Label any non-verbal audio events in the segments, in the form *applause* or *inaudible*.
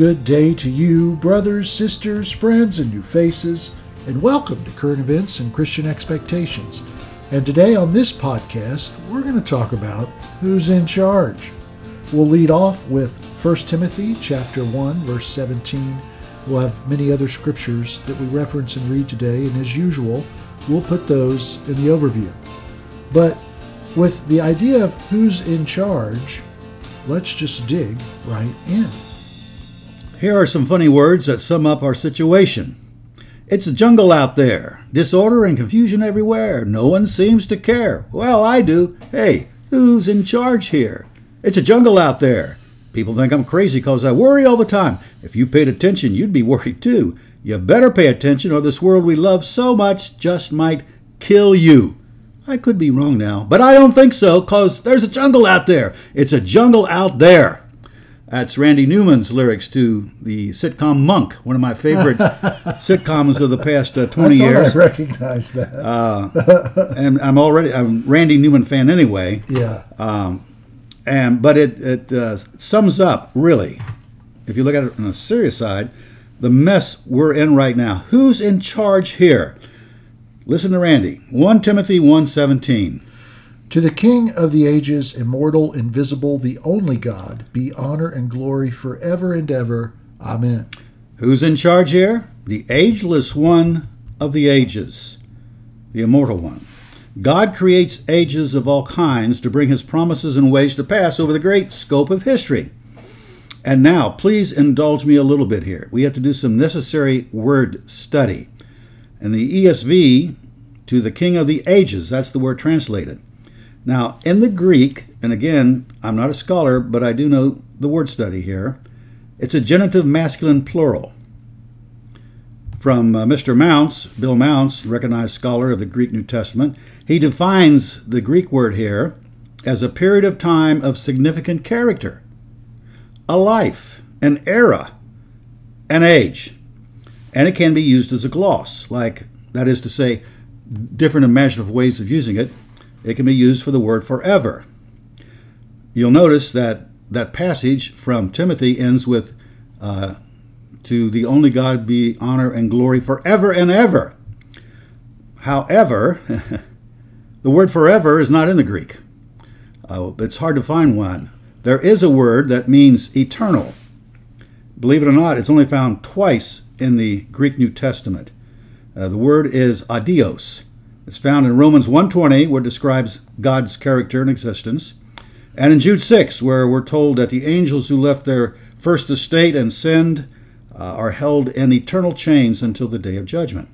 good day to you, brothers, sisters, friends, and new faces, and welcome to Current Events and Christian Expectations. And today on this podcast, we're going to talk about who's in charge. We'll lead off with 1 Timothy chapter 1 verse 17. We'll have many other scriptures that we reference and read today, and as usual, we'll put those in the overview. But with the idea of who's in charge, let's just dig right in. Here are some funny words that sum up our situation. It's a jungle out there. Disorder and confusion everywhere. No one seems to care. Well, I do. Hey, who's in charge here? It's a jungle out there. People think I'm crazy because I worry all the time. If you paid attention, you'd be worried too. You better pay attention, or this world we love so much just might kill you. I could be wrong now, but I don't think so, because there's a jungle out there. It's a jungle out there. That's Randy Newman's lyrics to the sitcom Monk, one of my favorite *laughs* sitcoms of the past uh, 20 I years. I recognize that. Uh, and I'm already I'm a Randy Newman fan anyway. yeah. Um, and but it it uh, sums up really, if you look at it on a serious side, the mess we're in right now. Who's in charge here? Listen to Randy. 1 Timothy 1:17. To the King of the ages, immortal, invisible, the only God, be honor and glory forever and ever. Amen. Who's in charge here? The ageless one of the ages, the immortal one. God creates ages of all kinds to bring his promises and ways to pass over the great scope of history. And now, please indulge me a little bit here. We have to do some necessary word study. And the ESV, to the King of the ages, that's the word translated. Now, in the Greek, and again, I'm not a scholar, but I do know the word study here, it's a genitive masculine plural. From uh, Mr. Mounce, Bill Mounce, recognized scholar of the Greek New Testament, he defines the Greek word here as a period of time of significant character, a life, an era, an age. And it can be used as a gloss, like that is to say, different imaginative ways of using it. It can be used for the word forever. You'll notice that that passage from Timothy ends with, uh, To the only God be honor and glory forever and ever. However, *laughs* the word forever is not in the Greek. Uh, it's hard to find one. There is a word that means eternal. Believe it or not, it's only found twice in the Greek New Testament. Uh, the word is aidios. It's found in Romans 1:20 where it describes God's character and existence, and in Jude 6 where we're told that the angels who left their first estate and sinned uh, are held in eternal chains until the day of judgment.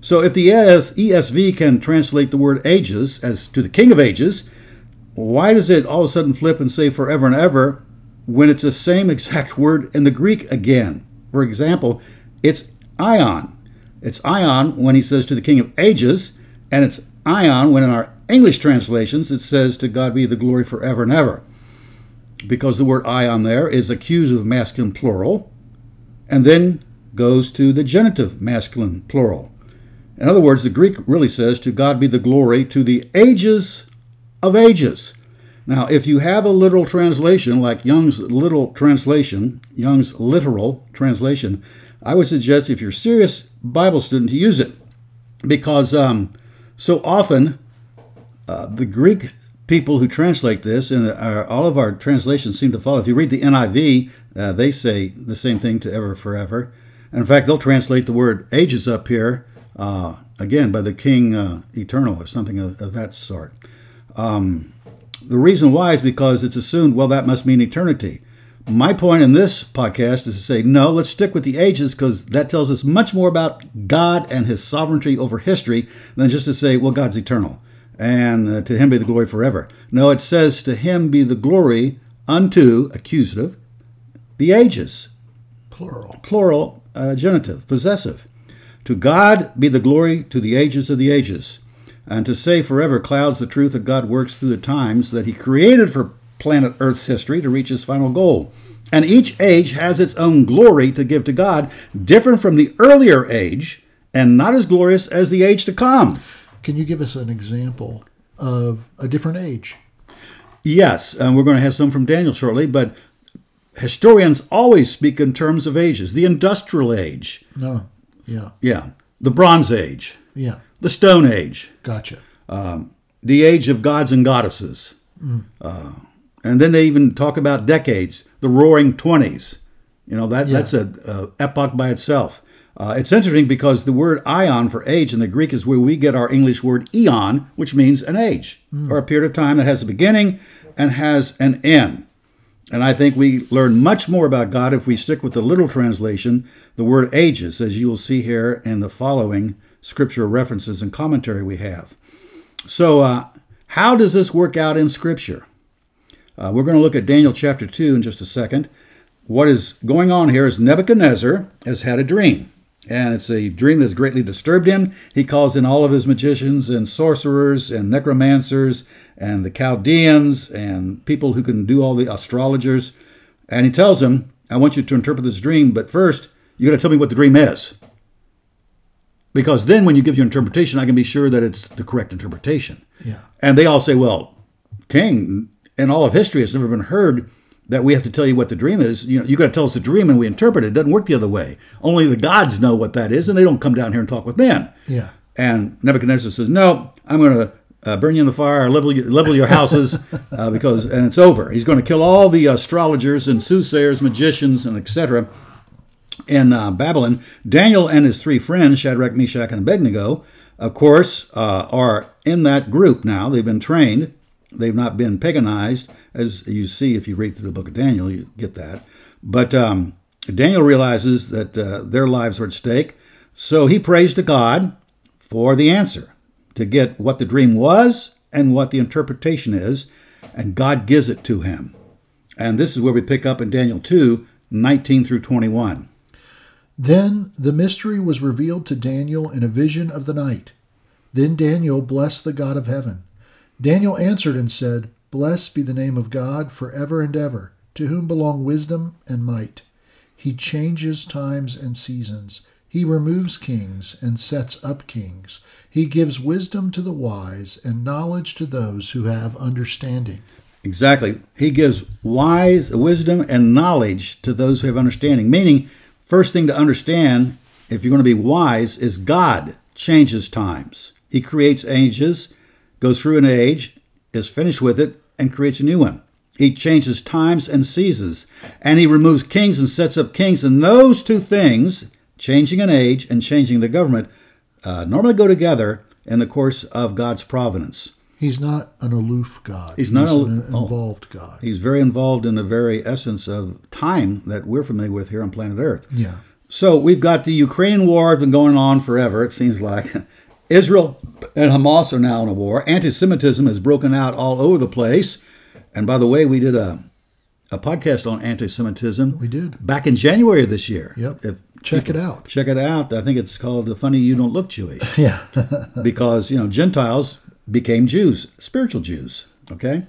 So if the ESV can translate the word ages as to the king of ages, why does it all of a sudden flip and say forever and ever when it's the same *laughs* exact word in the Greek again? For example, it's aion. It's aion when he says to the king of ages, and it's aion when in our English translations it says to God be the glory forever and ever. Because the word aion there is accusative masculine plural, and then goes to the genitive masculine plural. In other words, the Greek really says to God be the glory to the ages of ages. Now, if you have a literal translation like Young's literal translation, Young's literal translation, I would suggest if you're a serious Bible student to use it because um, so often uh, the Greek people who translate this and our, all of our translations seem to follow. If you read the NIV, uh, they say the same thing to ever forever. And in fact, they'll translate the word ages up here uh, again by the King uh, Eternal or something of, of that sort. Um, the reason why is because it's assumed, well, that must mean eternity. My point in this podcast is to say, no, let's stick with the ages because that tells us much more about God and his sovereignty over history than just to say, well, God's eternal and uh, to him be the glory forever. No, it says, to him be the glory unto, accusative, the ages. Plural. Plural, uh, genitive, possessive. To God be the glory to the ages of the ages. And to say forever clouds the truth that God works through the times that he created for planet Earth's history to reach its final goal. And each age has its own glory to give to God, different from the earlier age and not as glorious as the age to come. Can you give us an example of a different age? Yes, and we're going to have some from Daniel shortly, but historians always speak in terms of ages the industrial age, No. Yeah. yeah, the Bronze Age, Yeah. the Stone Age, Gotcha. um, the age of gods and goddesses. Uh, and then they even talk about decades, the Roaring Twenties. You know that Yeah. that's a, a epoch by itself. Uh, it's interesting because the word aion for age in the Greek is where we get our English word eon, which means an age or a period of time that has a beginning and has an end. And I think we learn much more about God if we stick with the literal translation, the word ages, as you will see here in the following scripture references and commentary we have. So, uh, how does this work out in Scripture? Uh, we're going to look at Daniel chapter 2 in just a second. What is going on here is Nebuchadnezzar has had a dream, and it's a dream that's greatly disturbed him. He calls in all of his magicians and sorcerers and necromancers and the Chaldeans and people who can do all the astrologers, and he tells them, I want you to interpret this dream, but first, you got to tell me what the dream is. Because then, when you give your interpretation, I can be sure that it's the correct interpretation. Yeah. And they all say, well, King, in all of history, it's never been heard that we have to tell you what the dream is. You know, you got to tell us the dream and we interpret it. It doesn't work the other way. Only the gods know what that is, and they don't come down here and talk with men. Yeah. And Nebuchadnezzar says, no, I'm going to uh, burn you in the fire, level, you, level your houses, *laughs* uh, because, and it's over. He's going to kill all the astrologers and soothsayers, magicians, and etc. in uh, Babylon. Daniel and his three friends, Shadrach, Meshach, and Abednego, of course, uh, are in that group now. They've been trained. They've not been paganized, as you see if you read through the book of Daniel, you get that. But um, Daniel realizes that uh, their lives are at stake, so he prays to God for the answer to get what the dream was and what the interpretation is, and God gives it to him. And this is where we pick up in Daniel 2 19 through 21. Then the mystery was revealed to Daniel in a vision of the night. Then Daniel blessed the God of heaven. Daniel answered and said, Blessed be the name of God forever and ever, to whom belong wisdom and might. He changes times and seasons. He removes kings and sets up kings. He gives wisdom to the wise and knowledge to those who have understanding. Exactly. He gives wise wisdom and knowledge to those who have understanding. Meaning, first thing to understand, if you're going to be wise, is God changes times. He creates ages, goes through an age, is finished with it, and creates a new one. He changes times and seasons, and he removes kings and sets up kings. And those two things, changing an age and changing the government, uh, normally go together in the course of God's providence. He's not an aloof God. He's not al- an oh. involved God. He's very involved in the very essence of time that we're familiar with here on planet Earth. Yeah. So we've got the Ukraine war been going on forever, it seems like. *laughs* Israel and Hamas are now in a war. Anti Semitism has broken out all over the place. And by the way, we did a, a podcast on anti Semitism. We did. Back in January of this year. Yep. If Check it out. Check it out. I think it's called The Funny You Don't Look Jewish *laughs* Yeah. *laughs* because, you know, Gentiles became Jews, spiritual Jews. Okay?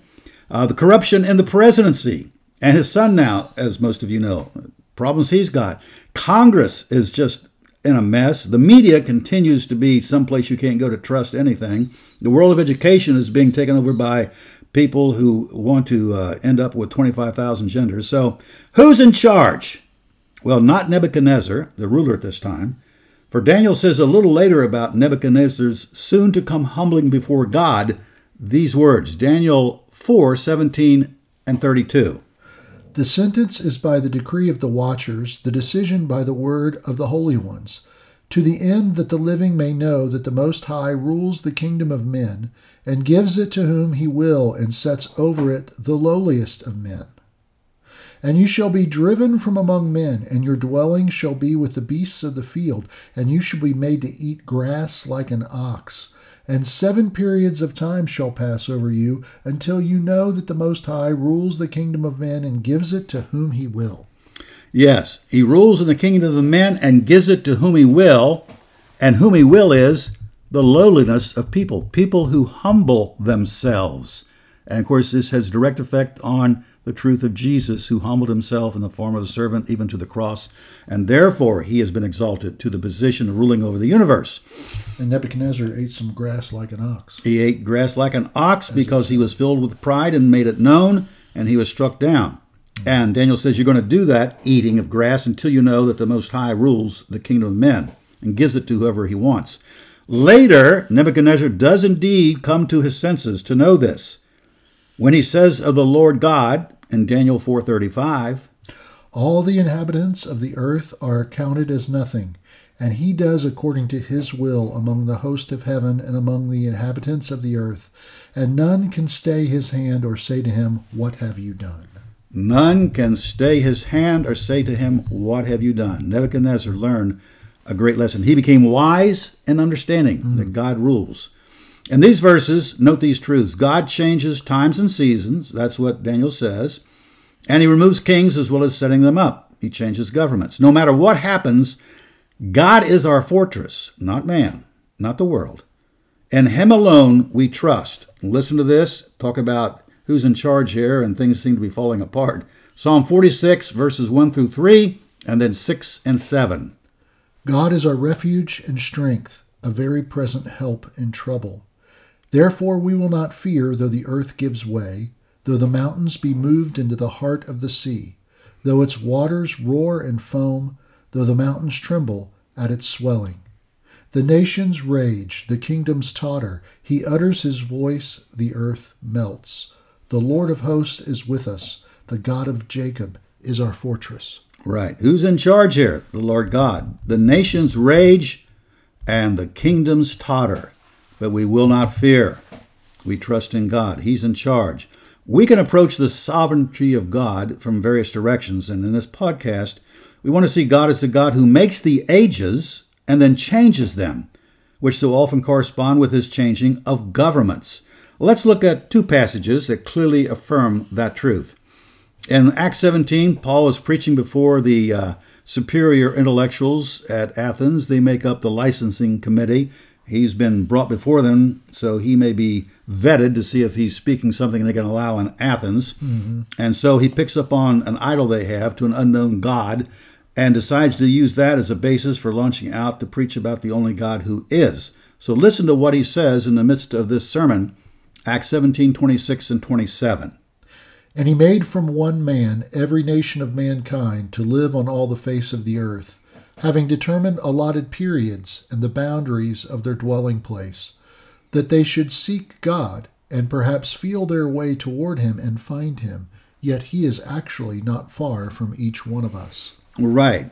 Uh, the corruption in the presidency and his son now, as most of you know, problems he's got. Congress is just in a mess. The media continues to be someplace you can't go to trust anything. The world of education is being taken over by people who want to uh, end up with 25,000 genders. So, who's in charge? Well, not Nebuchadnezzar, the ruler at this time. For Daniel says a little later about Nebuchadnezzar's soon to come humbling before God these words Daniel 4 17 and 32. The sentence is by the decree of the watchers, the decision by the word of the holy ones, to the end that the living may know that the Most High rules the kingdom of men, and gives it to whom he will, and sets over it the lowliest of men. And you shall be driven from among men, and your dwelling shall be with the beasts of the field, and you shall be made to eat grass like an ox. And seven periods of time shall pass over you, until you know that the Most High rules the kingdom of men and gives it to whom he will. Yes, he rules in the kingdom of men and gives it to whom he will, and whom he will is the lowliness of people, people who humble themselves. And of course, this has direct effect on the truth of Jesus, who humbled himself in the form of a servant even to the cross, and therefore he has been exalted to the position of ruling over the universe. And Nebuchadnezzar ate some grass like an ox. He ate grass like an ox because he was filled with pride and made it known, and he was struck down. And Daniel says you're going to do that eating of grass until you know that the Most High rules the kingdom of men and gives it to whoever he wants. Later, Nebuchadnezzar does indeed come to his senses to know this. When he says of the Lord God in Daniel 4:35, All the inhabitants of the earth are counted as nothing, and he does according to his will among the host of heaven and among the inhabitants of the earth, and none can stay his hand or say to him, What have you done? none can stay his hand or say to him, What have you done? Nebuchadnezzar learned a great lesson. He became wise and understanding that mm. God rules. In these verses, note these truths God changes times and seasons. That's what Daniel says. And he removes kings as well as setting them up. He changes governments. No matter what happens, God is our fortress, not man, not the world. And him alone we trust. Listen to this. Talk about who's in charge here, and things seem to be falling apart. Psalm 46, verses 1 through 3, and then 6 and 7. God is our refuge and strength, a very present help in trouble. Therefore we will not fear though the earth gives way, though the mountains be moved into the heart of the sea, though its waters roar and foam, though the mountains tremble at its swelling. The nations rage, the kingdoms totter. He utters his voice, the earth melts. The Lord of hosts is with us. The God of Jacob is our fortress. Right. Who's in charge here? The Lord God. The nations rage and the kingdoms totter, but we will not fear. We trust in God. He's in charge. We can approach the sovereignty of God from various directions, and in this podcast, we want to see God as the God who makes the ages and then changes them, which so often correspond with his changing of governments. Let's look at two passages that clearly affirm that truth. In Acts 17, Paul is preaching before the uh, superior intellectuals at Athens. They make up the licensing committee. He's been brought before them, so he may be vetted to see if he's speaking something they can allow in Athens. Mm-hmm. And so he picks up on an idol they have to an unknown God and decides to use that as a basis for launching out to preach about the only God who is. So listen to what he says in the midst of this sermon, Acts 17 26 and 27. And he made from one man every nation of mankind to live on all the face of the earth, having determined allotted periods and the boundaries of their dwelling place, that they should seek God and perhaps feel their way toward him and find him, yet he is actually not far from each one of us. Right.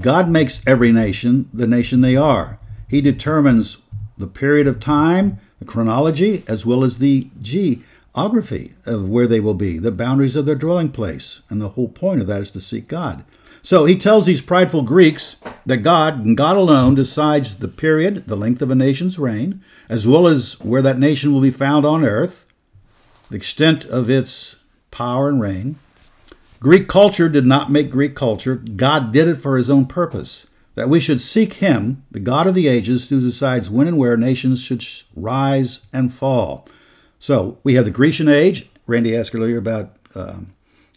God makes every nation the nation they are. He determines the period of time, the chronology, as well as the geography of where they will be, the boundaries of their dwelling place. And the whole point of that is to seek God. So he tells these prideful Greeks that God and God alone decides the period, the length of a nation's reign, as well as where that nation will be found on earth, the extent of its power and reign. Greek culture did not make Greek culture. God did it for his own purpose. That we should seek him, the God of the ages, who decides when and where nations should rise and fall. So we have the Grecian age. Randy asked earlier about um,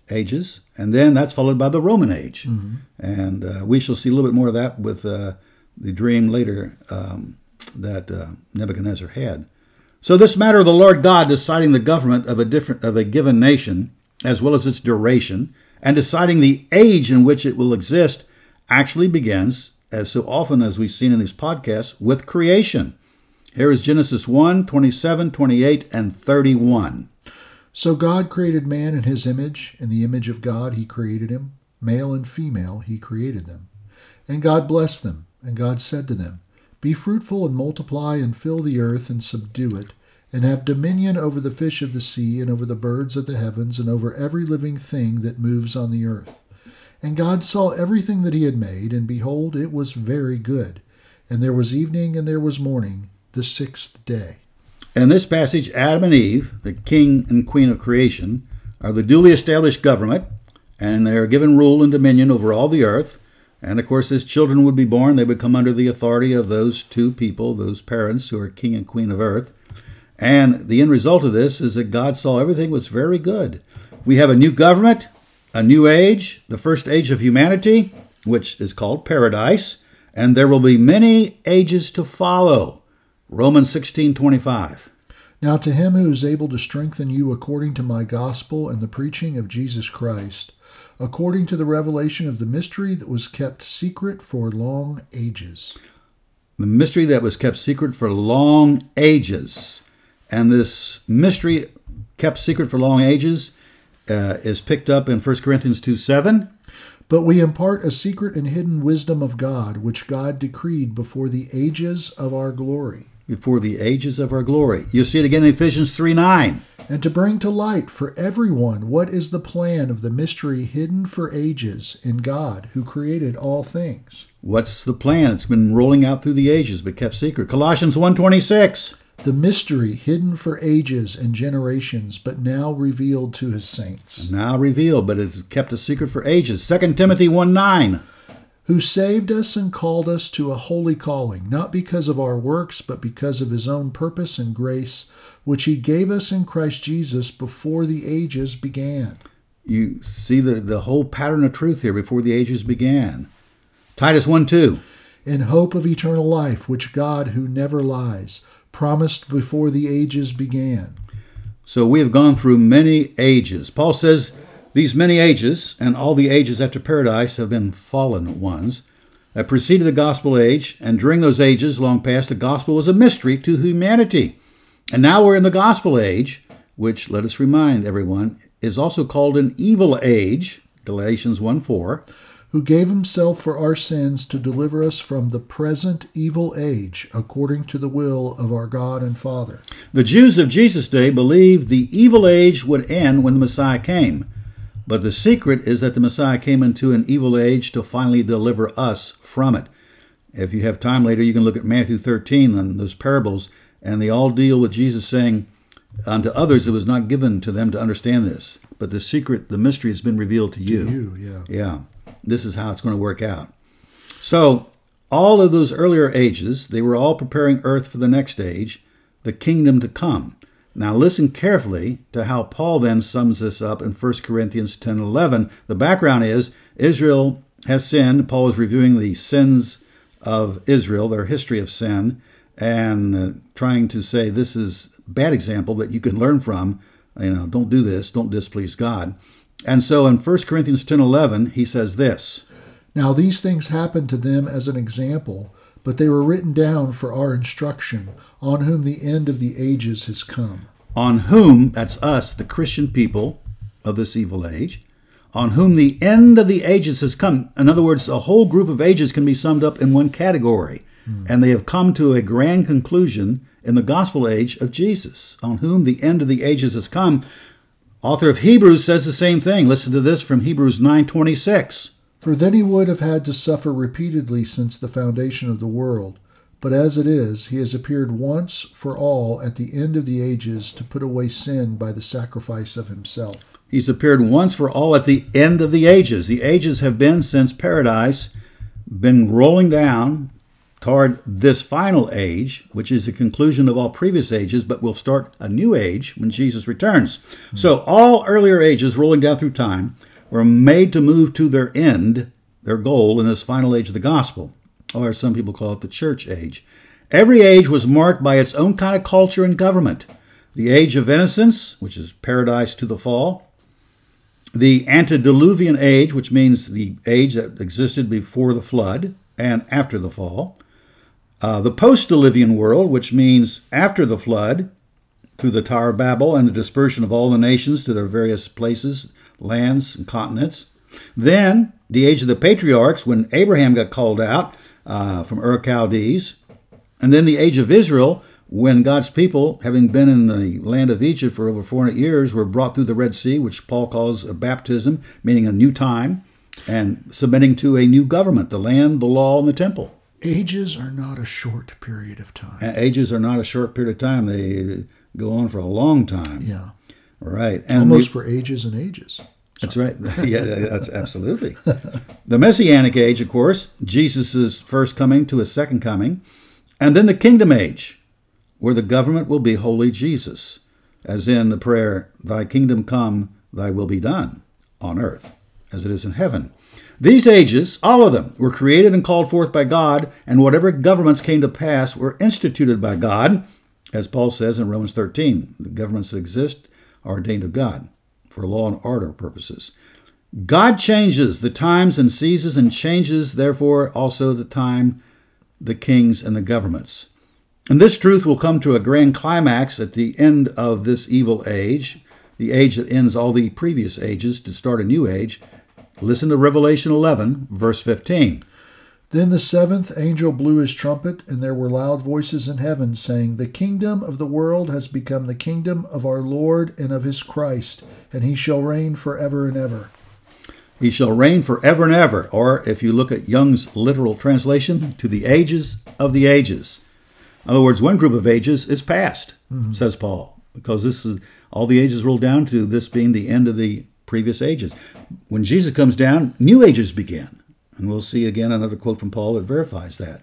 ages, and then that's followed by the Roman age. Mm-hmm. And uh, we shall see a little bit more of that with uh, the dream later um, that uh, Nebuchadnezzar had. So this matter of the Lord God deciding the government of a different of a given nation, as well as its duration, and deciding the age in which it will exist, actually begins, as so often as we've seen in these podcasts, with creation. Here is Genesis 1 27, 28, and 31. So God created man in his image. In the image of God, he created him. Male and female, he created them. And God blessed them. And God said to them, Be fruitful and multiply and fill the earth and subdue it, and have dominion over the fish of the sea and over the birds of the heavens and over every living thing that moves on the earth. And God saw everything that he had made, and behold, it was very good. And there was evening and there was morning, the sixth day. In this passage, Adam and Eve, the king and queen of creation, are the duly established government, and they are given rule and dominion over all the earth. And of course, as children would be born, they would come under the authority of those two people, those parents who are king and queen of earth. And the end result of this is that God saw everything was very good. We have a new government, a new age, the first age of humanity, which is called paradise, and there will be many ages to follow. Romans 16:25. Now to him who is able to strengthen you according to my gospel and the preaching of Jesus Christ, according to the revelation of the mystery that was kept secret for long ages. The mystery that was kept secret for long ages. And this mystery kept secret for long ages uh, is picked up in 1 Corinthians 2 7. But we impart a secret and hidden wisdom of God, which God decreed before the ages of our glory. Before the ages of our glory. You'll see it again in Ephesians 3 9. And to bring to light for everyone what is the plan of the mystery hidden for ages in God, who created all things. What's the plan? It's been rolling out through the ages, but kept secret. Colossians 1.26. The mystery hidden for ages and generations, but now revealed to his saints. Now revealed, but it's kept a secret for ages. 2 Timothy 1 9. Who saved us and called us to a holy calling, not because of our works, but because of his own purpose and grace, which he gave us in Christ Jesus before the ages began. You see the, the whole pattern of truth here before the ages began. Titus 1 2. In hope of eternal life, which God, who never lies, promised before the ages began. So we have gone through many ages. Paul says these many ages and all the ages after paradise have been fallen ones that preceded the gospel age, and during those ages long past, the gospel was a mystery to humanity. And now we're in the gospel age, which, let us remind everyone, is also called an evil age, Galatians 1 4 who gave himself for our sins to deliver us from the present evil age, according to the will of our God and Father. The Jews of Jesus' day believed the evil age would end when the Messiah came. But the secret is that the Messiah came into an evil age to finally deliver us from it. If you have time later, you can look at Matthew 13 and those parables, and they all deal with Jesus saying, Unto others it was not given to them to understand this, but the secret, the mystery has been revealed to you. To you, yeah. Yeah this is how it's going to work out. So, all of those earlier ages, they were all preparing earth for the next age, the kingdom to come. Now, listen carefully to how Paul then sums this up in 1 Corinthians 10 11. The background is Israel has sinned. Paul is reviewing the sins of Israel, their history of sin, and uh, trying to say this is bad example that you can learn from. You know, don't do this, don't displease God. And so in 1 Corinthians 10 11, he says this Now these things happened to them as an example, but they were written down for our instruction, on whom the end of the ages has come. On whom, that's us, the Christian people of this evil age, on whom the end of the ages has come. In other words, a whole group of ages can be summed up in one category. Hmm. And they have come to a grand conclusion in the gospel age of Jesus, on whom the end of the ages has come. Author of Hebrews says the same thing. Listen to this from Hebrews 9:26. For then he would have had to suffer repeatedly since the foundation of the world. But as it is, he has appeared once for all at the end of the ages to put away sin by the sacrifice of himself. He's appeared once for all at the end of the ages. The ages have been since paradise been rolling down toward this final age, which is the conclusion of all previous ages, but will start a new age when Jesus returns. Mm-hmm. So all earlier ages rolling down through time were made to move to their end, their goal in this final age of the gospel, or as some people call it the church age. Every age was marked by its own kind of culture and government. The age of innocence, which is paradise to the fall, the antediluvian age, which means the age that existed before the flood and after the fall, uh, the post Diluvian world, which means after the flood, through the Tower of Babel and the dispersion of all the nations to their various places, lands, and continents. Then the age of the patriarchs, when Abraham got called out uh, from Ur Chaldees. And then the age of Israel, when God's people, having been in the land of Egypt for over 400 years, were brought through the Red Sea, which Paul calls a baptism, meaning a new time, and submitting to a new government, the land, the law, and the temple. Ages are not a short period of time. Ages are not a short period of time. They go on for a long time. Yeah. Right. And Almost we, for ages and ages. That's right. *laughs* yeah, that's absolutely. *laughs* the Messianic age, of course, Jesus' first coming to his second coming. And then the kingdom age, where the government will be wholly Jesus, as in the prayer, Thy kingdom come, thy will be done, on earth as it is in heaven. These ages, all of them, were created and called forth by God, and whatever governments came to pass were instituted by God, as Paul says in Romans 13. The governments that exist ordained of God for law and order purposes. God changes the times and seasons and changes, therefore, also the time, the kings, and the governments. And this truth will come to a grand climax at the end of this evil age, the age that ends all the previous ages to start a new age. Listen to Revelation 11, verse 15. Then the seventh angel blew his trumpet, and there were loud voices in heaven, saying, The kingdom of the world has become the kingdom of our Lord and of his Christ, and he shall reign forever and ever. He shall reign forever and ever, or if you look at Young's literal translation, to the ages of the ages. In other words, one group of ages is past, mm-hmm. says Paul, because this is all the ages roll down to this being the end of the previous ages. When Jesus comes down, new ages begin. And we'll see again another quote from Paul that verifies that.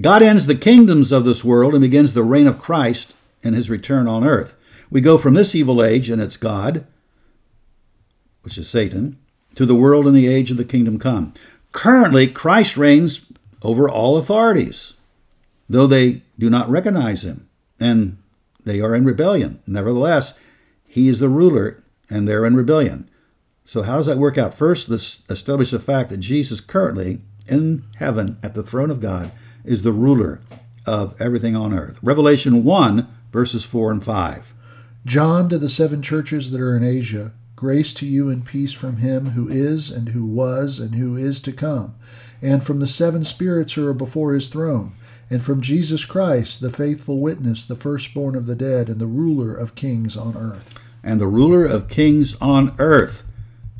God ends the kingdoms of this world and begins the reign of Christ and his return on earth. We go from this evil age and its God, which is Satan, to the world and the age of the kingdom come. Currently, Christ reigns over all authorities, though they do not recognize him and they are in rebellion. Nevertheless, he is the ruler and they're in rebellion. So, how does that work out? First, let's establish the fact that Jesus currently in heaven at the throne of God is the ruler of everything on earth. Revelation 1, verses 4 and 5. John to the seven churches that are in Asia, grace to you and peace from him who is, and who was, and who is to come, and from the seven spirits who are before his throne, and from Jesus Christ, the faithful witness, the firstborn of the dead, and the ruler of kings on earth. And the ruler of kings on earth.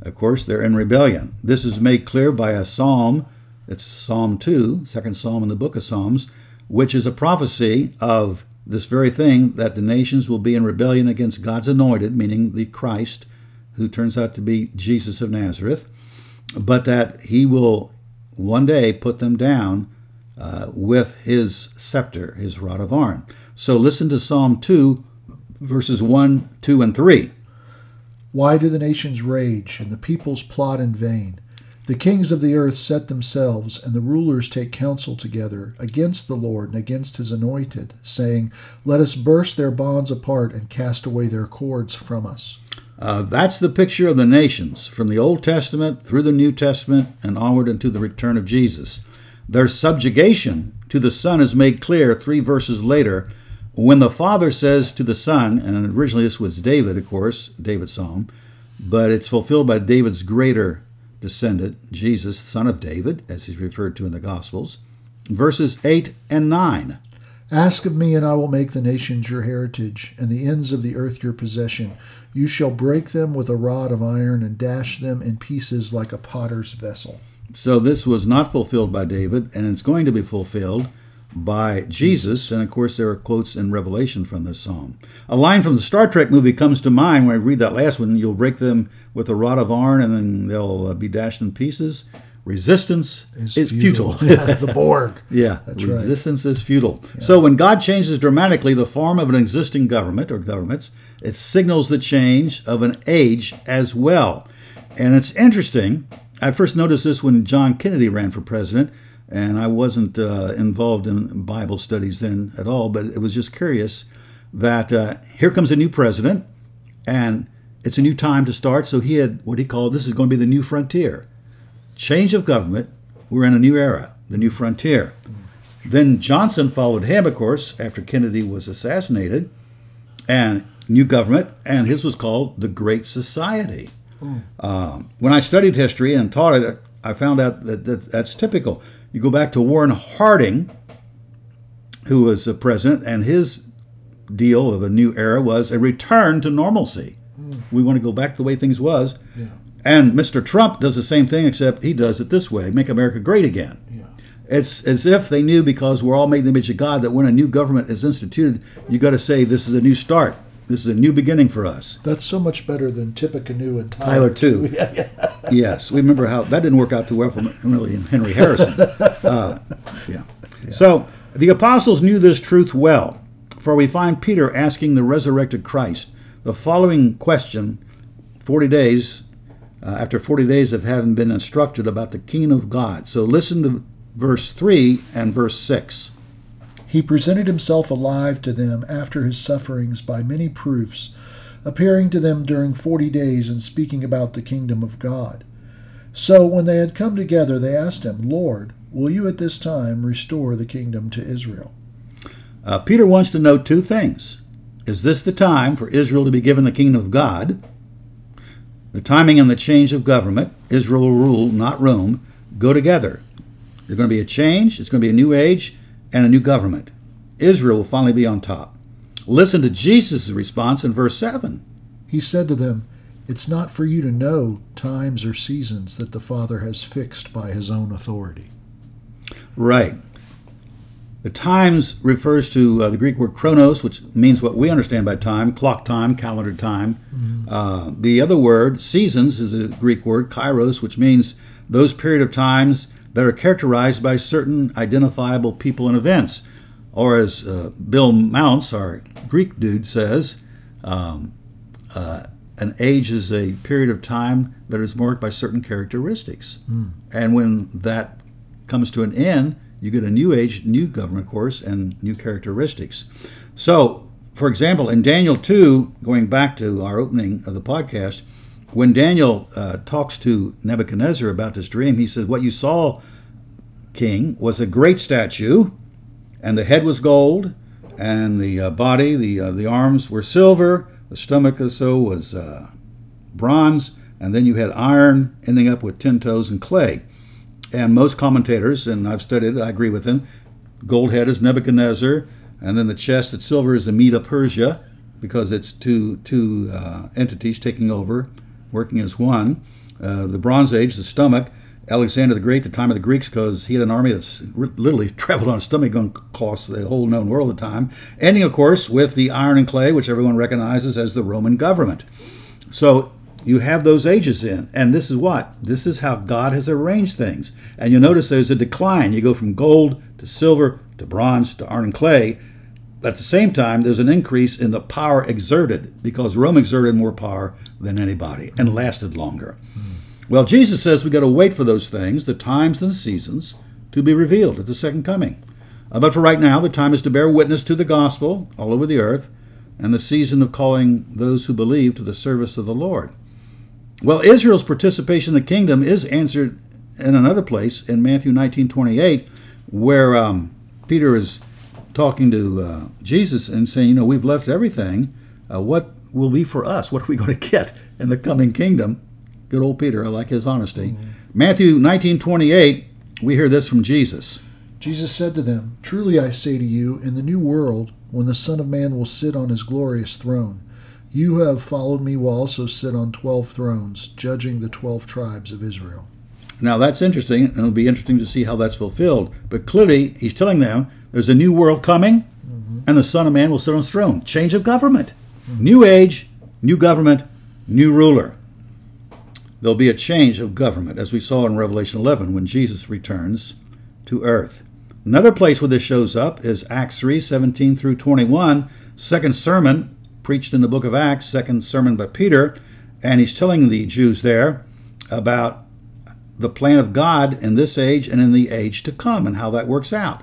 Of course, they're in rebellion. This is made clear by a psalm. It's Psalm 2, second psalm in the book of Psalms, which is a prophecy of this very thing that the nations will be in rebellion against God's anointed, meaning the Christ, who turns out to be Jesus of Nazareth, but that he will one day put them down uh, with his scepter, his rod of iron. So listen to Psalm 2, verses 1, 2, and 3. Why do the nations rage and the peoples plot in vain? The kings of the earth set themselves, and the rulers take counsel together against the Lord and against his anointed, saying, Let us burst their bonds apart and cast away their cords from us. Uh, that's the picture of the nations from the Old Testament through the New Testament and onward into the return of Jesus. Their subjugation to the Son is made clear three verses later when the Father says to the Son, and originally this was David, of course, David's psalm, but it's fulfilled by David's greater descendant, Jesus, son of David, as he's referred to in the Gospels, verses 8 and 9. Ask of me, and I will make the nations your heritage, and the ends of the earth your possession. You shall break them with a rod of iron, and dash them in pieces like a potter's vessel. So this was not fulfilled by David, and it's going to be fulfilled by Jesus. And of course, there are quotes in Revelation from this psalm. A line from the Star Trek movie comes to mind when I read that last one. You'll break them with a rod of iron, and then they'll uh, be dashed in pieces. Resistance is, is futile. futile. *laughs* *laughs* the Borg. yeah, That's resistance right. is futile. Yeah. So when God changes dramatically the form of an existing government or governments, it signals the change of an age as well. And it's interesting I first noticed this when John Kennedy ran for president, and I wasn't uh, involved in Bible studies then at all, but it was just curious that uh, here comes a new president, and it's a new time to start. So he had what he called this is going to be the new frontier. Change of government, we're in a new era, the new frontier. Then Johnson followed him, of course, after Kennedy was assassinated, and new government, and his was called the Great Society. Um, when I studied history and taught it, I found out that, that that's typical. You go back to Warren Harding, who was the president, and his deal of a new era was a return to normalcy. Mm. We want to go back the way things was. Yeah. And Mr. Trump does the same thing, except he does it this way: make America great again. Yeah. It's as if they knew because we're all made in the image of God that when a new government is instituted, you got to say this is a new start. This is a new beginning for us. That's so much better than Tippecanoe and Tyler, Tyler too. *laughs* yes, we remember how that didn't work out too well for really Henry Harrison. *laughs* Uh, yeah. yeah. So the apostles knew this truth well, for we find Peter asking the resurrected Christ the following question: Forty days uh, after forty days of having been instructed about the kingdom of God. So listen to verse three and verse six. He presented himself alive to them after his sufferings by many proofs, appearing to them during forty days and speaking about the kingdom of God. So when they had come together, they asked him, Lord, will you at this time restore the kingdom to Israel? Uh, Peter wants to know two things. Is this the time for Israel to be given the kingdom of God? The timing and the change of government, Israel will rule, not Rome, go together. There's going to be a change, it's going to be a new age, and a new government. Israel will finally be on top. Listen to Jesus' response in verse 7. He said to them, It's not for you to know times or seasons that the Father has fixed by his own authority. Right. The times refers to uh, the Greek word chronos, which means what we understand by time clock time, calendar time. Mm-hmm. Uh, the other word, seasons, is a Greek word, kairos, which means those period of times that are characterized by certain identifiable people and events. Or as uh, Bill Mounce, our Greek dude, says, um, uh, an age is a period of time that is marked by certain characteristics. Mm. And when that comes to an end, you get a new age, new government course, and new characteristics. So, for example, in Daniel 2, going back to our opening of the podcast, when Daniel uh, talks to Nebuchadnezzar about this dream, he says, What you saw, king, was a great statue, and the head was gold, and the uh, body, the, uh, the arms were silver, the stomach or so was uh, bronze, and then you had iron ending up with ten toes and clay. And most commentators, and I've studied it, I agree with them, gold head is Nebuchadnezzar, and then the chest at silver is the Medo Persia, because it's two, two uh, entities taking over, working as one. Uh, the Bronze Age, the stomach, Alexander the Great, the time of the Greeks, because he had an army that's literally *laughs* traveled on a stomach across the whole known world at the time. Ending, of course, with the iron and clay, which everyone recognizes as the Roman government. So you have those ages in. And this is what? This is how God has arranged things. And you'll notice there's a decline. You go from gold to silver to bronze to iron and clay. But at the same time, there's an increase in the power exerted because Rome exerted more power than anybody and lasted longer. Well, Jesus says we got to wait for those things, the times and the seasons, to be revealed at the second coming. Uh, but for right now, the time is to bear witness to the gospel all over the earth and the season of calling those who believe to the service of the Lord. Well, Israel's participation in the kingdom is answered in another place in Matthew 19:28, where um, Peter is talking to uh, Jesus and saying, "You know, we've left everything. Uh, what will be for us? What are we going *laughs* to get in the coming kingdom?" Good old Peter. I like his honesty. Mm-hmm. Matthew 19:28. We hear this from Jesus. Jesus said to them, "Truly I say to you, in the new world, when the Son of Man will sit on his glorious throne." You who have followed me will also sit on 12 thrones, judging the 12 tribes of Israel. Now that's interesting, and it'll be interesting to see how that's fulfilled. But clearly, he's telling them there's a new world coming, mm-hmm. and the Son of Man will sit on his throne. Change of government. Mm-hmm. New age, new government, new ruler. There'll be a change of government, as we saw in Revelation 11 when Jesus returns to earth. Another place where this shows up is Acts 3 17 through 21, second sermon preached in the book of Acts, second sermon by Peter, and he's telling the Jews there about the plan of God in this age and in the age to come and how that works out.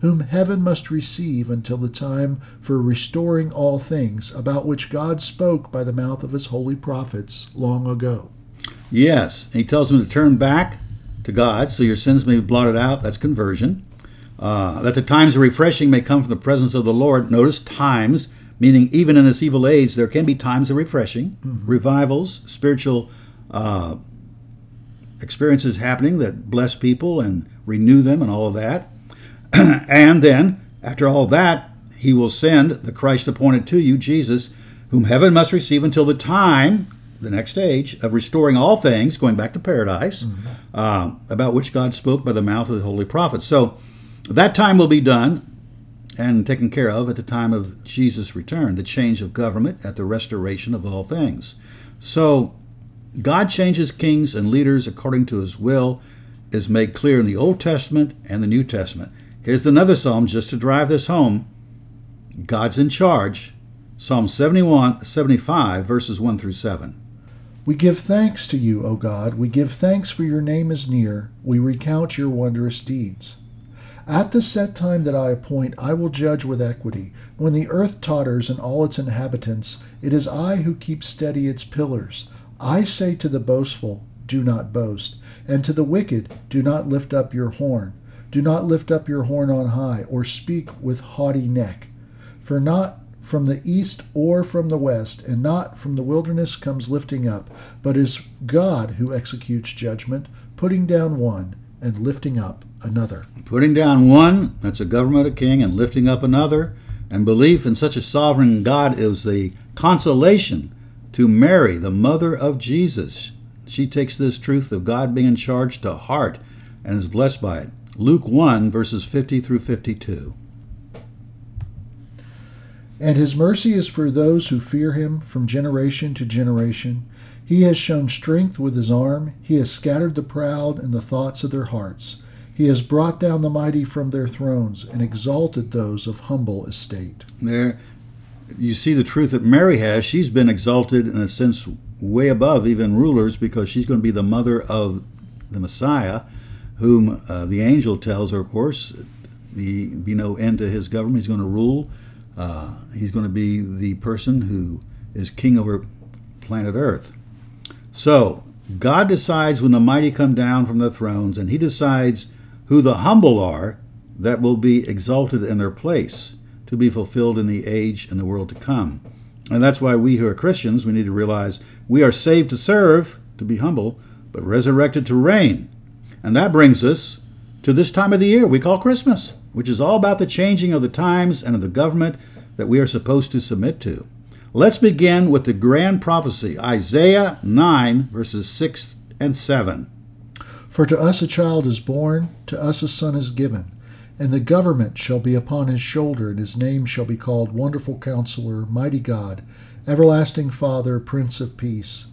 whom heaven must receive until the time for restoring all things, about which God spoke by the mouth of his holy prophets long ago. Yes, he tells them to turn back to God so your sins may be blotted out. That's conversion. Uh, that the times of refreshing may come from the presence of the Lord. Notice times meaning even in this evil age, there can be times of refreshing, mm-hmm. revivals, spiritual uh, experiences happening that bless people and renew them and all of that. *clears throat* and then, after all that, he will send the Christ appointed to you, Jesus, whom heaven must receive until the time, the next stage, of restoring all things, going back to paradise, mm-hmm. uh, about which God spoke by the mouth of the holy prophets. So that time will be done and taken care of at the time of Jesus' return, the change of government at the restoration of all things. So, God changes kings and leaders according to his will is made clear in the Old Testament and the New Testament. Here's another psalm just to drive this home. God's in charge. Psalm 71, 75, verses 1 through 7. We give thanks to you, O God. We give thanks for your name is near. We recount your wondrous deeds. At the set time that I appoint, I will judge with equity. When the earth totters and all its inhabitants, it is I who keep steady its pillars. I say to the boastful, Do not boast, and to the wicked, Do not lift up your horn. Do not lift up your horn on high, or speak with haughty neck. For not from the east or from the west, and not from the wilderness comes lifting up, but is God who executes judgment, putting down one and lifting up another. Putting down one, that's a government, a king, and lifting up another. And belief in such a sovereign God is the consolation to Mary, the mother of Jesus. She takes this truth of God being in charge to heart and is blessed by it. Luke 1, verses 50 through 52. And his mercy is for those who fear him from generation to generation. He has shown strength with his arm. He has scattered the proud in the thoughts of their hearts. He has brought down the mighty from their thrones and exalted those of humble estate. There, you see the truth that Mary has. She's been exalted in a sense way above even rulers because she's going to be the mother of the Messiah, whom uh, the angel tells her, of course, the be no end to his government. He's going to rule. Uh, he's going to be the person who is king over planet Earth. So, God decides when the mighty come down from their thrones, and He decides who the humble are that will be exalted in their place to be fulfilled in the age and the world to come. And that's why we who are Christians, we need to realize we are saved to serve, to be humble, but resurrected to reign. And that brings us to this time of the year we call Christmas, which is all about the changing of the times and of the government that we are supposed to submit to. Let's begin with the grand prophecy, Isaiah 9, verses 6 and 7. For to us a child is born, to us a son is given, and the government shall be upon his shoulder, and his name shall be called Wonderful Counselor, Mighty God, Everlasting Father, Prince of Peace.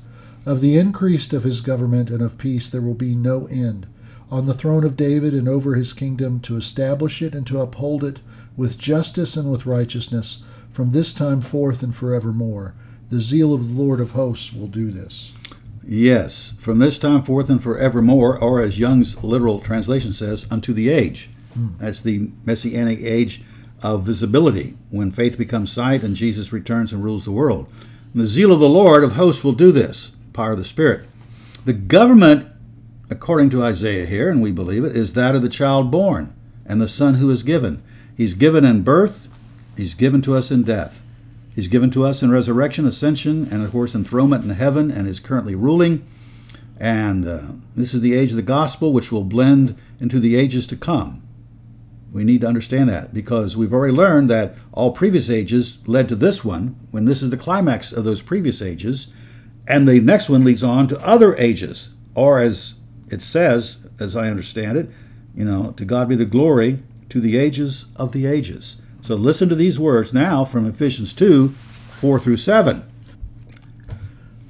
Of the increase of his government and of peace there will be no end, on the throne of David and over his kingdom, to establish it and to uphold it with justice and with righteousness from this time forth and forevermore. The zeal of the Lord of hosts will do this. Yes, from this time forth and forevermore, or as Young's literal translation says, unto the age. Hmm. That's the messianic age of visibility, when faith becomes sight and Jesus returns and rules the world. And the zeal of the Lord of hosts will do this, power of the Spirit. The government, according to Isaiah here, and we believe it, is that of the child born and the son who is given. He's given in birth, He's given to us in death. He's given to us in resurrection, ascension, and of course enthronement in heaven, and is currently ruling. And uh, this is the age of the gospel, which will blend into the ages to come. We need to understand that because we've already learned that all previous ages led to this one, when this is the climax of those previous ages, and the next one leads on to other ages, or as it says, as I understand it, you know, to God be the glory to the ages of the ages. So listen to these words now from Ephesians 2 4 through 7.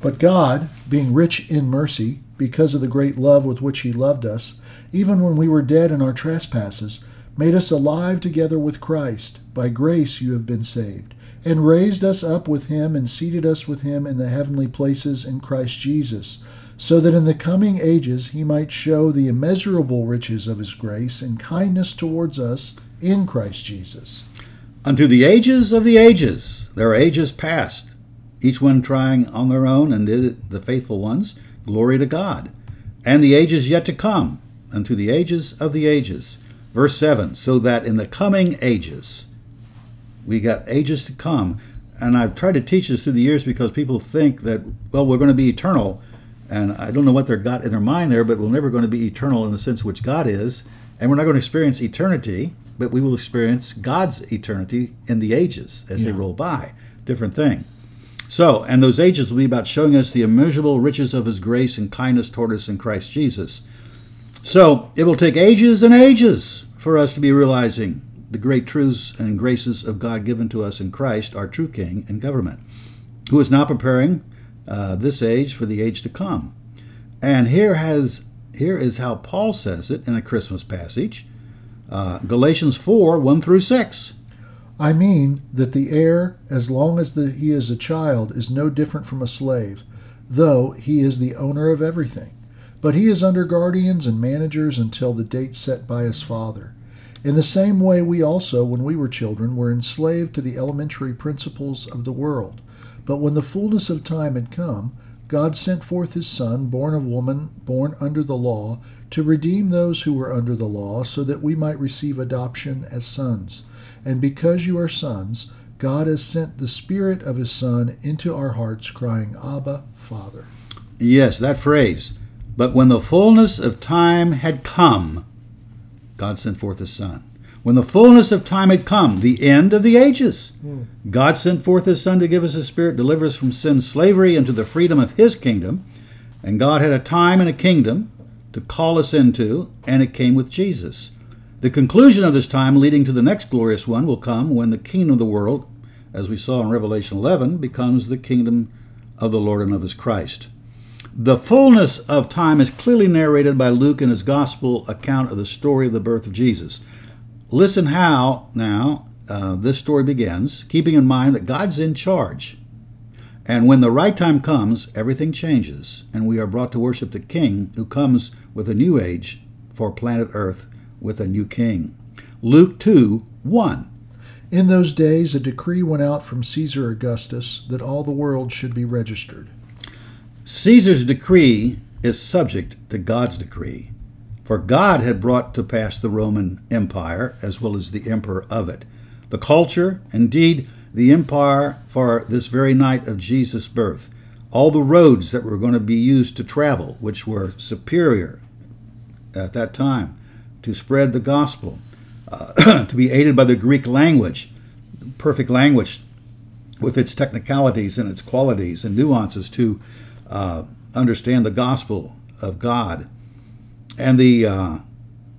But God, being rich in mercy, because of the great love with which He loved us, even when we were dead in our trespasses, made us alive together with Christ. By grace you have been saved, and raised us up with Him, and seated us with Him in the heavenly places in Christ Jesus, so that in the coming ages He might show the immeasurable riches of His grace and kindness towards us in Christ Jesus. Unto the ages of the ages, there are ages past, each one trying on their own, and did it, the faithful ones, glory to God. And the ages yet to come, unto the ages of the ages. Verse 7 So that in the coming ages, we got ages to come. And I've tried to teach this through the years because people think that, well, we're going to be eternal. And I don't know what they've got in their mind there, but we're never going to be eternal in the sense which God is. And we're not going to experience eternity but we will experience God's eternity in the ages as yeah. they roll by. Different thing. So, and those ages will be about showing us the immeasurable riches of His grace and kindness toward us in Christ Jesus. So, it will take ages and ages for us to be realizing the great truths and graces of God given to us in Christ, our true King and government, who is now preparing uh, this age for the age to come. And here has here is how Paul says it in a Christmas passage uh, Galatians 4 1 through 6. I mean that the heir, as long as the, he is a child, is no different from a slave, though he is the owner of everything. But he is under guardians and managers until the date set by his father. In the same way, we also, when we were children, were enslaved to the elementary principles of the world. But when the fullness of time had come, God sent forth his Son, born of woman, born under the law, to redeem those who were under the law, so that we might receive adoption as sons. And because you are sons, God has sent the Spirit of his Son into our hearts, crying, Abba, Father. Yes, that phrase. But when the fullness of time had come, God sent forth his Son. When the fullness of time had come, the end of the ages, God sent forth his Son to give us his Spirit, deliver us from sin's slavery into the freedom of his kingdom. And God had a time and a kingdom to call us into, and it came with Jesus. The conclusion of this time, leading to the next glorious one, will come when the kingdom of the world, as we saw in Revelation 11, becomes the kingdom of the Lord and of his Christ. The fullness of time is clearly narrated by Luke in his gospel account of the story of the birth of Jesus. Listen how, now, uh, this story begins, keeping in mind that God's in charge. And when the right time comes, everything changes, and we are brought to worship the King who comes with a new age for planet Earth with a new King. Luke 2 1. In those days, a decree went out from Caesar Augustus that all the world should be registered. Caesar's decree is subject to God's decree, for God had brought to pass the Roman Empire as well as the emperor of it. The culture, indeed, the empire for this very night of Jesus' birth. All the roads that were going to be used to travel, which were superior at that time, to spread the gospel, uh, *clears throat* to be aided by the Greek language, perfect language with its technicalities and its qualities and nuances to uh, understand the gospel of God. And the uh,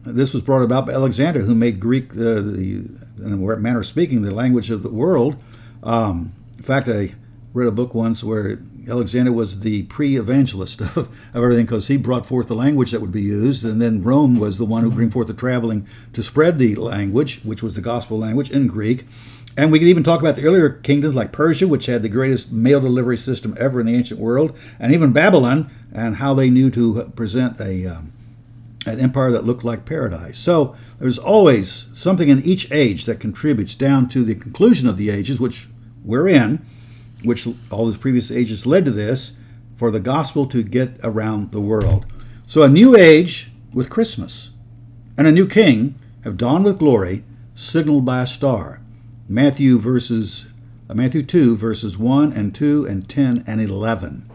this was brought about by Alexander, who made Greek uh, the in a manner of speaking the language of the world. Um, in fact, I read a book once where Alexander was the pre-evangelist *laughs* of, of everything because he brought forth the language that would be used, and then Rome was the one who bring forth the traveling to spread the language, which was the gospel language in Greek. And we could even talk about the earlier kingdoms like Persia, which had the greatest mail delivery system ever in the ancient world, and even Babylon, and how they knew to present a um, an empire that looked like paradise. So there's always something in each age that contributes down to the conclusion of the ages, which we're in, which all the previous ages led to this, for the gospel to get around the world. So a new age with Christmas and a new king have dawned with glory, signaled by a star. Matthew verses uh, Matthew 2 verses 1 and 2 and 10 and 11.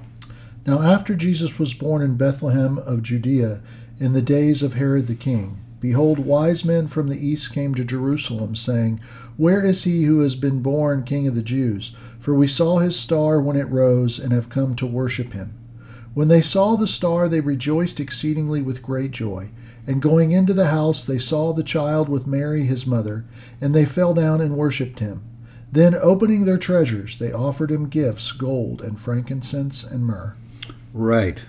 Now after Jesus was born in Bethlehem of Judea in the days of Herod the king, behold wise men from the east came to Jerusalem saying, Where is he who has been born king of the Jews? For we saw his star when it rose and have come to worship him. When they saw the star they rejoiced exceedingly with great joy. And going into the house, they saw the child with Mary his mother, and they fell down and worshipped him. Then, opening their treasures, they offered him gifts gold and frankincense and myrrh. Right.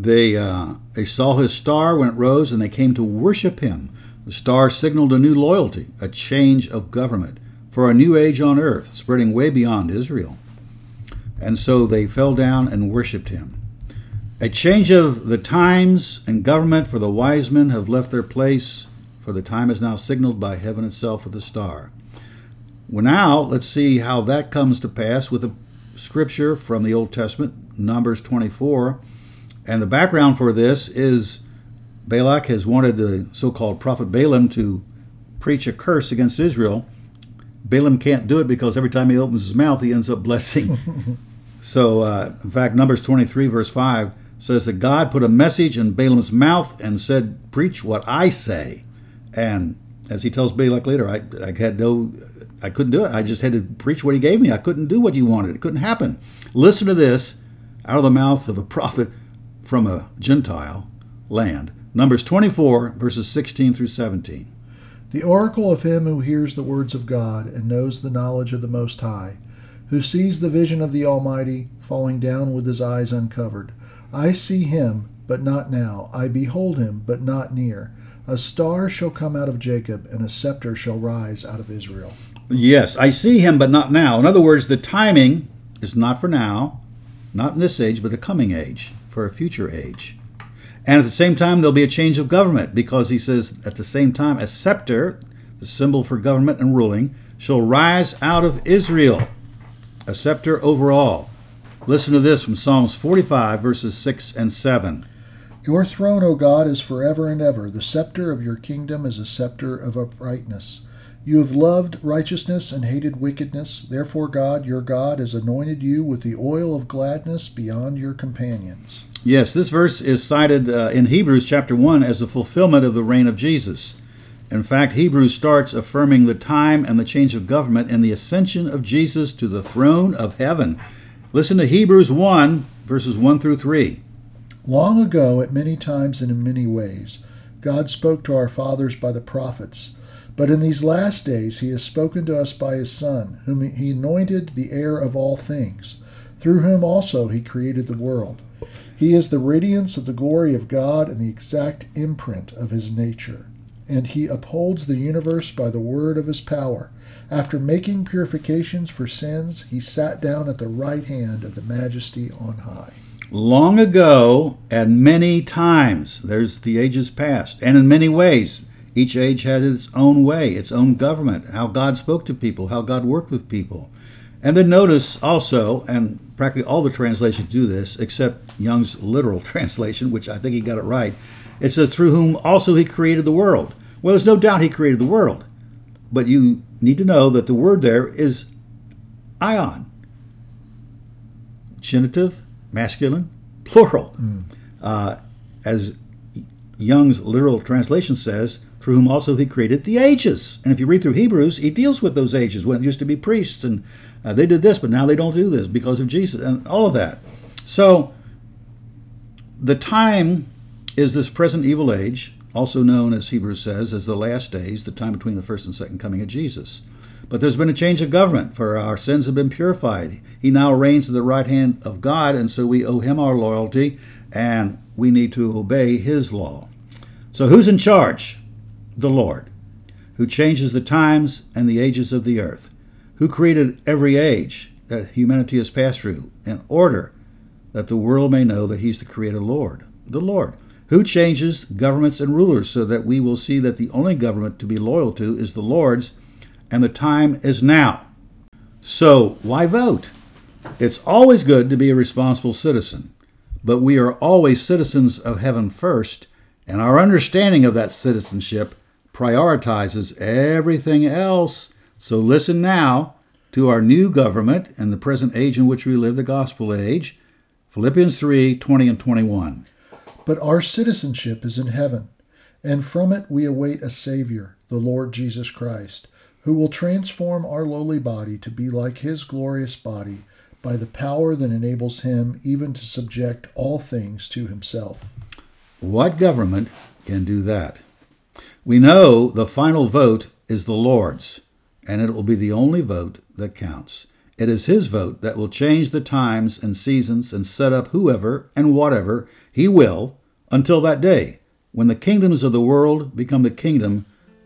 They, uh, they saw his star when it rose, and they came to worship him. The star signaled a new loyalty, a change of government, for a new age on earth, spreading way beyond Israel. And so they fell down and worshipped him. A change of the times and government, for the wise men have left their place, for the time is now signaled by heaven itself with a star. Well, now let's see how that comes to pass with a scripture from the Old Testament, Numbers 24. And the background for this is Balak has wanted the so called prophet Balaam to preach a curse against Israel. Balaam can't do it because every time he opens his mouth, he ends up blessing. *laughs* so, uh, in fact, Numbers 23, verse 5 says that God put a message in Balaam's mouth and said, Preach what I say. And as he tells Balak later, I, I had no, I couldn't do it. I just had to preach what he gave me. I couldn't do what you wanted. It couldn't happen. Listen to this out of the mouth of a prophet from a Gentile land. Numbers 24, verses 16 through 17. The oracle of him who hears the words of God and knows the knowledge of the Most High, who sees the vision of the Almighty falling down with his eyes uncovered. I see him, but not now. I behold him, but not near. A star shall come out of Jacob, and a scepter shall rise out of Israel. Yes, I see him, but not now. In other words, the timing is not for now, not in this age, but the coming age, for a future age. And at the same time, there'll be a change of government because he says, at the same time, a scepter, the symbol for government and ruling, shall rise out of Israel. A scepter over all. Listen to this from Psalms 45, verses 6 and 7. Your throne, O God, is forever and ever. The scepter of your kingdom is a scepter of uprightness. You have loved righteousness and hated wickedness. Therefore, God, your God, has anointed you with the oil of gladness beyond your companions. Yes, this verse is cited uh, in Hebrews chapter 1 as the fulfillment of the reign of Jesus. In fact, Hebrews starts affirming the time and the change of government and the ascension of Jesus to the throne of heaven. Listen to Hebrews 1, verses 1 through 3. Long ago, at many times and in many ways, God spoke to our fathers by the prophets. But in these last days, he has spoken to us by his Son, whom he anointed the heir of all things, through whom also he created the world. He is the radiance of the glory of God and the exact imprint of his nature. And he upholds the universe by the word of his power. After making purifications for sins, he sat down at the right hand of the majesty on high. Long ago, and many times, there's the ages past, and in many ways, each age had its own way, its own government, how God spoke to people, how God worked with people. And then notice also, and practically all the translations do this, except Young's literal *laughs* translation, which I think he got it right. It says, through whom also he created the world. Well, there's no doubt he created the world. But you need to know that the word there is aion. Genitive, masculine, plural. Mm. Uh, as Young's literal translation says, through whom also he created the ages. And if you read through Hebrews, he deals with those ages when it used to be priests and uh, they did this, but now they don't do this because of Jesus and all of that. So the time is this present evil age, also known as Hebrews says as the last days, the time between the first and second coming of Jesus. But there's been a change of government, for our sins have been purified. He now reigns at the right hand of God, and so we owe him our loyalty, and we need to obey his law. So who's in charge? the Lord, who changes the times and the ages of the earth, who created every age that humanity has passed through in order that the world may know that He's the Creator Lord, the Lord, who changes governments and rulers so that we will see that the only government to be loyal to is the Lord's, and the time is now. So, why vote? It's always good to be a responsible citizen, but we are always citizens of heaven first, and our understanding of that citizenship prioritizes everything else. So listen now to our new government and the present age in which we live, the gospel age. Philippians 3 20 and 21. But our citizenship is in heaven, and from it we await a Savior, the Lord Jesus Christ, who will transform our lowly body to be like his glorious body by the power that enables him even to subject all things to himself. What government can do that? We know the final vote is the Lord's, and it will be the only vote that counts. It is His vote that will change the times and seasons and set up whoever and whatever He will until that day when the kingdoms of the world become the kingdom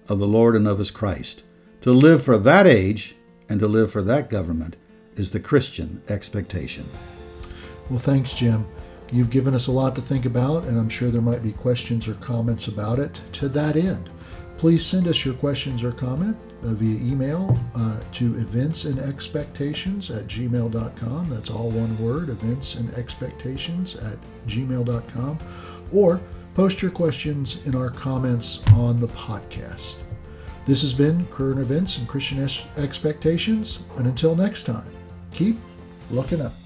of the Lord and of His Christ. To live for that age and to live for that government is the Christian expectation. Well, thanks, Jim. You've given us a lot to think about, and I'm sure there might be questions or comments about it. To that end, please send us your questions or comment via email uh, to events and expectations at gmail.com. That's all one word, events and expectations at gmail.com. Or post your questions in our comments on the podcast. This has been Current Events and Christian Expectations, and until next time, keep looking up.